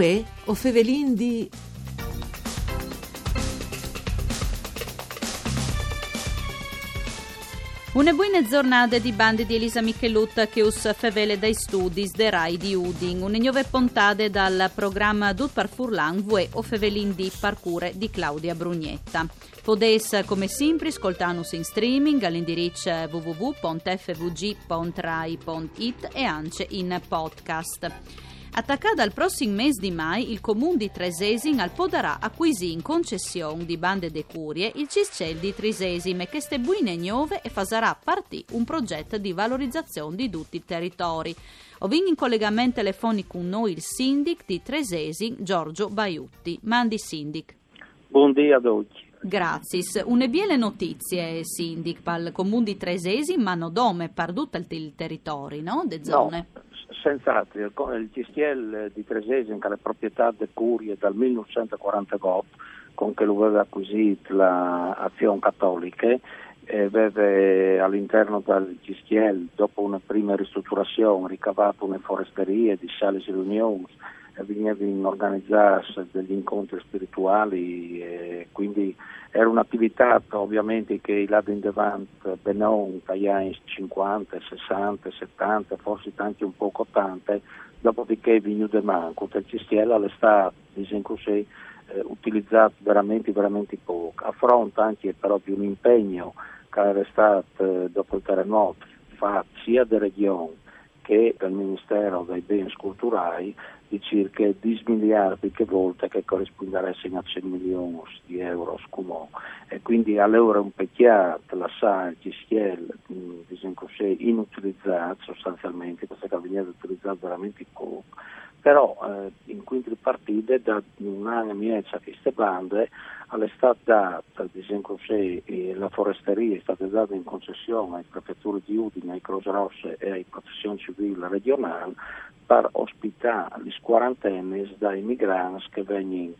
Uè, o fevelin di... Una buona giornata di bande di Elisa Michelutta che us fevele dai studi de Rai di Udin, une nuove puntate dal programma Dut par Furlan Vue o fevelin di parcure di Claudia Brugnetta. Podes come sempre ascoltanus in streaming all'indirizzo www.fvg.rai.it e anche in podcast. Attaccata al prossimo mese di mai, il comune di Tresesin al podarà acquisì in concessione di bande de curie il Ciscel di Tresesime che ste buine nuove e farà partì un progetto di valorizzazione di tutti i territori. Ovin in collegamento telefonico con noi il sindic di Tresesin, Giorgio Baiutti. Mandi sindic. Buongiorno ad oggi. Grazie. Une biele notizie, sindic, pal comune di Tresesin, ma no dome per tutto il territorio, no? De zone. No senz'altro, il CSTL di Tresesi, che è proprietà di Curie dal 1948, con che lo aveva acquisito l'Azione Cattolica, aveva all'interno del CSTL, dopo una prima ristrutturazione, ricavato una foresteria di sales e riunioni, venivano organizzati degli incontri spirituali e quindi era un'attività ovviamente che là in davanti benon dagli anni 50, 60, 70, forse anche un po' 80, dopodiché è venuto manco, il cistiello all'estate, diciamo così, eh, utilizzato veramente, veramente poco, a fronte anche però di un impegno che era stato eh, dopo il terremoto fatto sia da regione che dal Ministero dei Beni Culturali di circa 10 miliardi che volte che corrisponderebbero a 100 milioni di euro scumò. E quindi all'ora un pecchiato la SAL, Gischiel, diciamo così, inutilizzato sostanzialmente, questo che veniva utilizzato veramente poco però eh, in quinti partite da un anno e mezzo a queste bande all'estate data, diciamo così, la foresteria è stata data in concessione ai prefetture di Udine, ai Croce Rosse e ai protezioni civili regionali per ospitare gli quarantenni dai migranti che vengono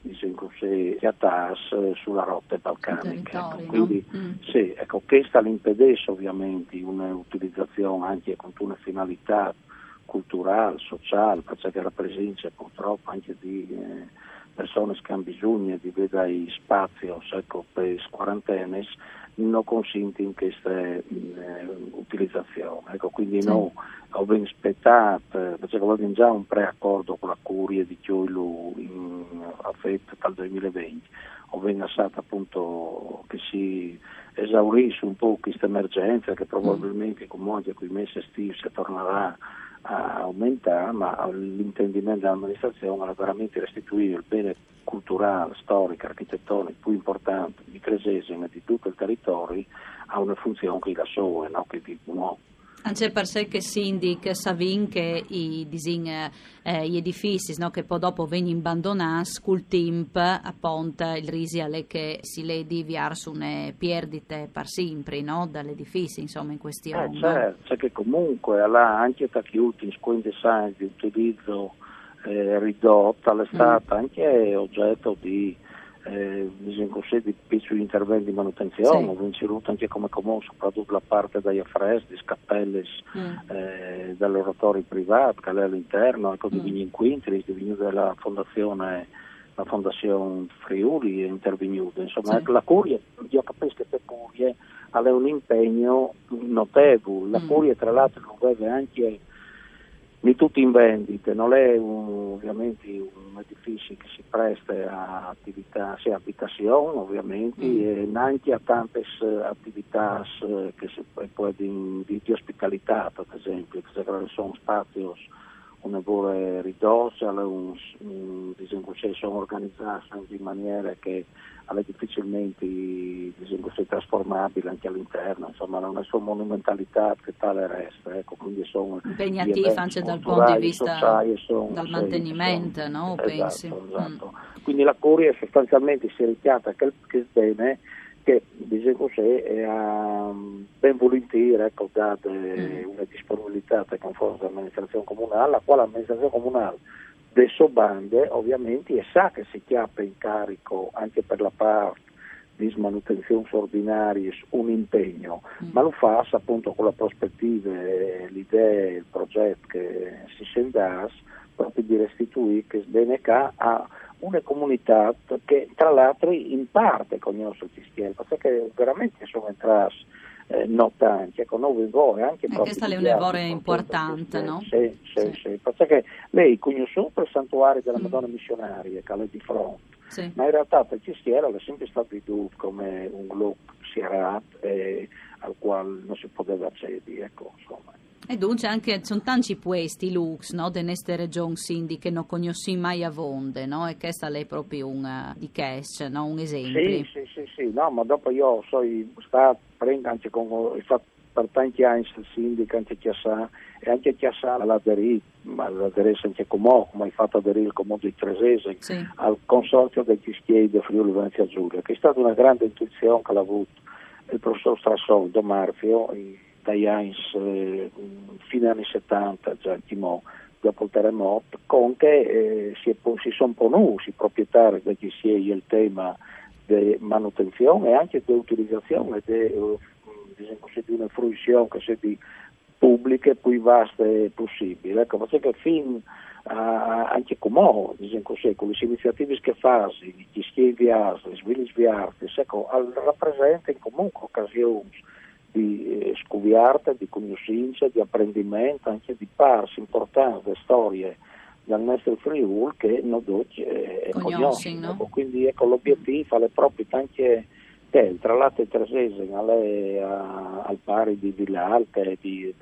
diciamo così, chiatas sulla rotta balcanica. Ecco, quindi no? mm. sì, ecco, questa l'impedisce ovviamente un'utilizzazione anche con una finalità culturale, sociale, perché rappresenta purtroppo anche di eh, persone che hanno bisogno di vedere spazio ecco, per i quarantenni, non consente in questa eh, utilizzazione. Ecco, quindi sì. noi abbiamo aspettato, perché avevamo già un preaccordo con la Curia di Chiolo in affetto dal 2020, abbiamo lasciato appunto che si esaurisse un po' questa emergenza che probabilmente mm. con oggi a quei mesi estivi si tornerà aumentare, ma l'intendimento dell'amministrazione era veramente restituire il bene culturale, storico, architettonico più importante di Cresesima e di tutto il territorio a una funzione che la sua, no? che di nuovo. Anche per sé che sindic savin che i disin, eh, gli edifici no, che poi dopo vengono abbandonati, col temp appunto il risiale che si le diviar su ne perdite per sempre no, dall'edificio insomma in questione. Eh, certo, c'è che comunque là, anche tachiuti in squinte di utilizzo eh, ridotto all'estate mm. anche oggetto di eh, così, di piccoli interventi di manutenzione, sì. vinceruto anche come comune, soprattutto la parte degli affreschi, di scappelle mm. eh, oratori privati, che è all'interno, ecco, di mm. Vigni di Vigni della Fondazione, la Fondazione Friuli è intervenuta. Insomma, sì. ecco, la Curia, io capisco che Curia ha un impegno notevole, la mm. Curia tra l'altro lo deve anche di tutti in vendita, non è un, ovviamente un edificio che si presta a attività, sia abitazione ovviamente, mm. e neanche a tante attività che si può di, di, di ospitalità, per esempio, che sono spazi una buona ridossa, un, un, diciamo, sono organizzati in maniera che è difficilmente diciamo, trasformabile anche all'interno, insomma non è solo monumentalità che tale resta, ecco, quindi sono impegnativi anche dal punto di vista sociali, sono, dal mantenimento, sì, no? Esatto, pensi? Esatto. Mm. Quindi la curia sostanzialmente si è richiata che, che bene che diciamo così è um, ben volentieri ecco, date mm. una disponibilità nei confronti dell'amministrazione comunale, la quale l'amministrazione comunale del bande ovviamente e sa che si chiappa in carico anche per la parte di manutenzione ordinaria un impegno, mm. ma lo fa appunto con la prospettiva, l'idea, il progetto che si sendas proprio di restituire che Sbeneca ha una comunità che tra l'altro in parte conosce il Tistiel, perché veramente sono entrati eh, notanti, ecco, noi voi anche eh, questa è una voce importante, no? Sì, sì, sì, sì, perché lei conosce il santuario della mm. Madonna Missionaria, che è di fronte, sì. ma in realtà il Tistiel è sempre stato veduto come un gruppo sierato eh, al quale non si poteva accedere, ecco, insomma. E dunque anche sono tanti questi lux no, di queste regioni Cindy che non conosci mai a vonde, no? E questa è proprio un uh, di cash, no? un esempio. Sì, sì, sì, no, ma dopo io sono stato anche con ho fatto per tanti anni il sindaco anche Chiassà e anche Chiassà l'aderì, ma l'aderì anche come come hai fatto aderire il comune di Tresese sì. al consorzio degli schiei di Friuli Venezia Giulia, che è stata una grande intuizione che l'ha avuto il professor Strassoldo Marfio dagli anni, eh, fine anni 70, già Timò, dopo il terremoto, con che eh, si, si, sono ponuti i proprietari degli SIEI il tema di manutenzione e anche di utilizzazione di, eh, di una fruizione che sia di pubbliche più vaste possibile. Ecco, perché fin a, anche come diciamo così, con le iniziative che fasi, gli schievi asli, gli svili sviarti, ecco, rappresentano comunque occasioni di eh, scuviarta, di conoscenza, di apprendimento, anche di parsi importanti, storie del nostro Friuli che non tutti eh, conoscono. No? Quindi ecco, l'obiettivo è proprio anche te, tra l'altro e Tresese, al pari di Villarte e di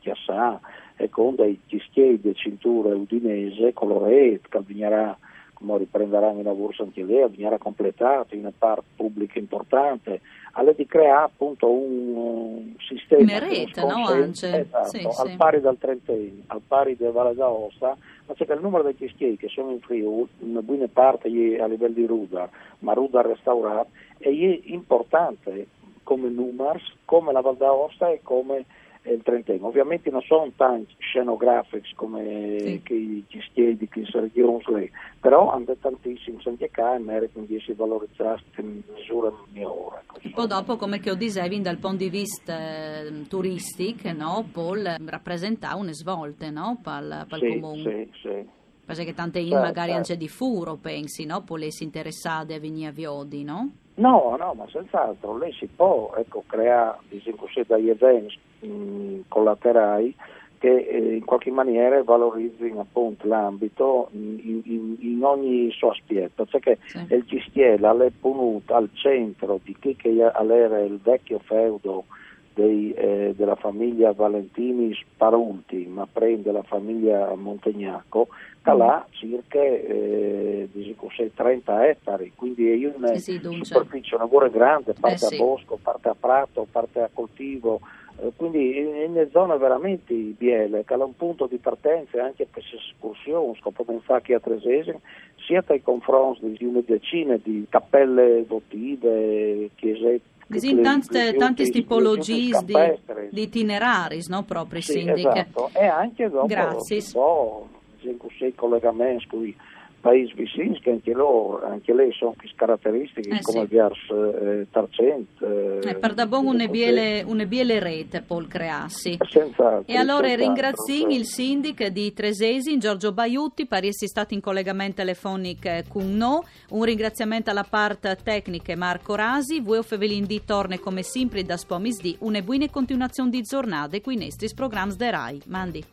Chiassà, e con dei schiei di cintura udinese, Coloret, che avvignerà come riprenderanno in lavoro anche lei, avvignerà completato in una parte pubblica importante, alle di creare appunto un, sistema una rete, no? Esatto, sì, al sì. pari del Trentino, al pari del Valle d'Aosta, che il numero degli schiei che sono in Friuli, una buona parte a livello di Rudar, ma Rudar restaurato, è importante come numers, come la Val d'Aosta e come il Trentino. Ovviamente non sono tanti scenografici come sì. che gli stiedi che regione, però hanno tantissimi qua e meritano di essere valorizzati in misura migliore. Poi dopo, come che ho dicevi, dal punto di vista eh, turistico, no, Paul rappresenta una svolta no, per, per sì, il comune. Sì, sì. Perché tante in certo, magari certo. anche di furo, pensi, no? Poi si interessate a venire a Viodi, no? No, no, ma senz'altro, lei si può ecco, creare diciamo degli eventi mh, collaterali che eh, in qualche maniera valorizzino appunto l'ambito in, in, in, ogni suo aspetto, cioè che sì. il Cistiela è punto al centro di chi che era il vecchio feudo dei, eh, della famiglia Valentini Sparulti, ma prende la famiglia Montegnaco, che là circa eh, 30 ettari, quindi è una sì, sì, superficie, una lavoro grande, parte eh, a bosco, parte a prato, parte a coltivo, eh, quindi in una zona veramente biele, che ha un punto di partenza anche per escursioni, scopo pensare a Tresese, sia tra i confronti di una decina di cappelle votive, chiesette, Così tante, tante tipologie di, di itineraris, no? Proprio, sì, esatto. E anche dopo, Grazie. dopo, collegamenti paesi vicini che anche loro, anche lei sono caratteristiche eh, come sì. Viars eh, Tarcent. Eh, eh, per da buon una biele, una biele rete Paul Creassi. Senz'altro. E allora ringrazio il sindic di Tresesi, Giorgio Baiutti, per essere stato in collegamento telefonico con noi. Un ringraziamento alla parte tecnica Marco Rasi. Voi Fevelin di torne come sempre da Spomis di una buona continuazione di giornate qui nei nostri programmi de RAI. Mandi.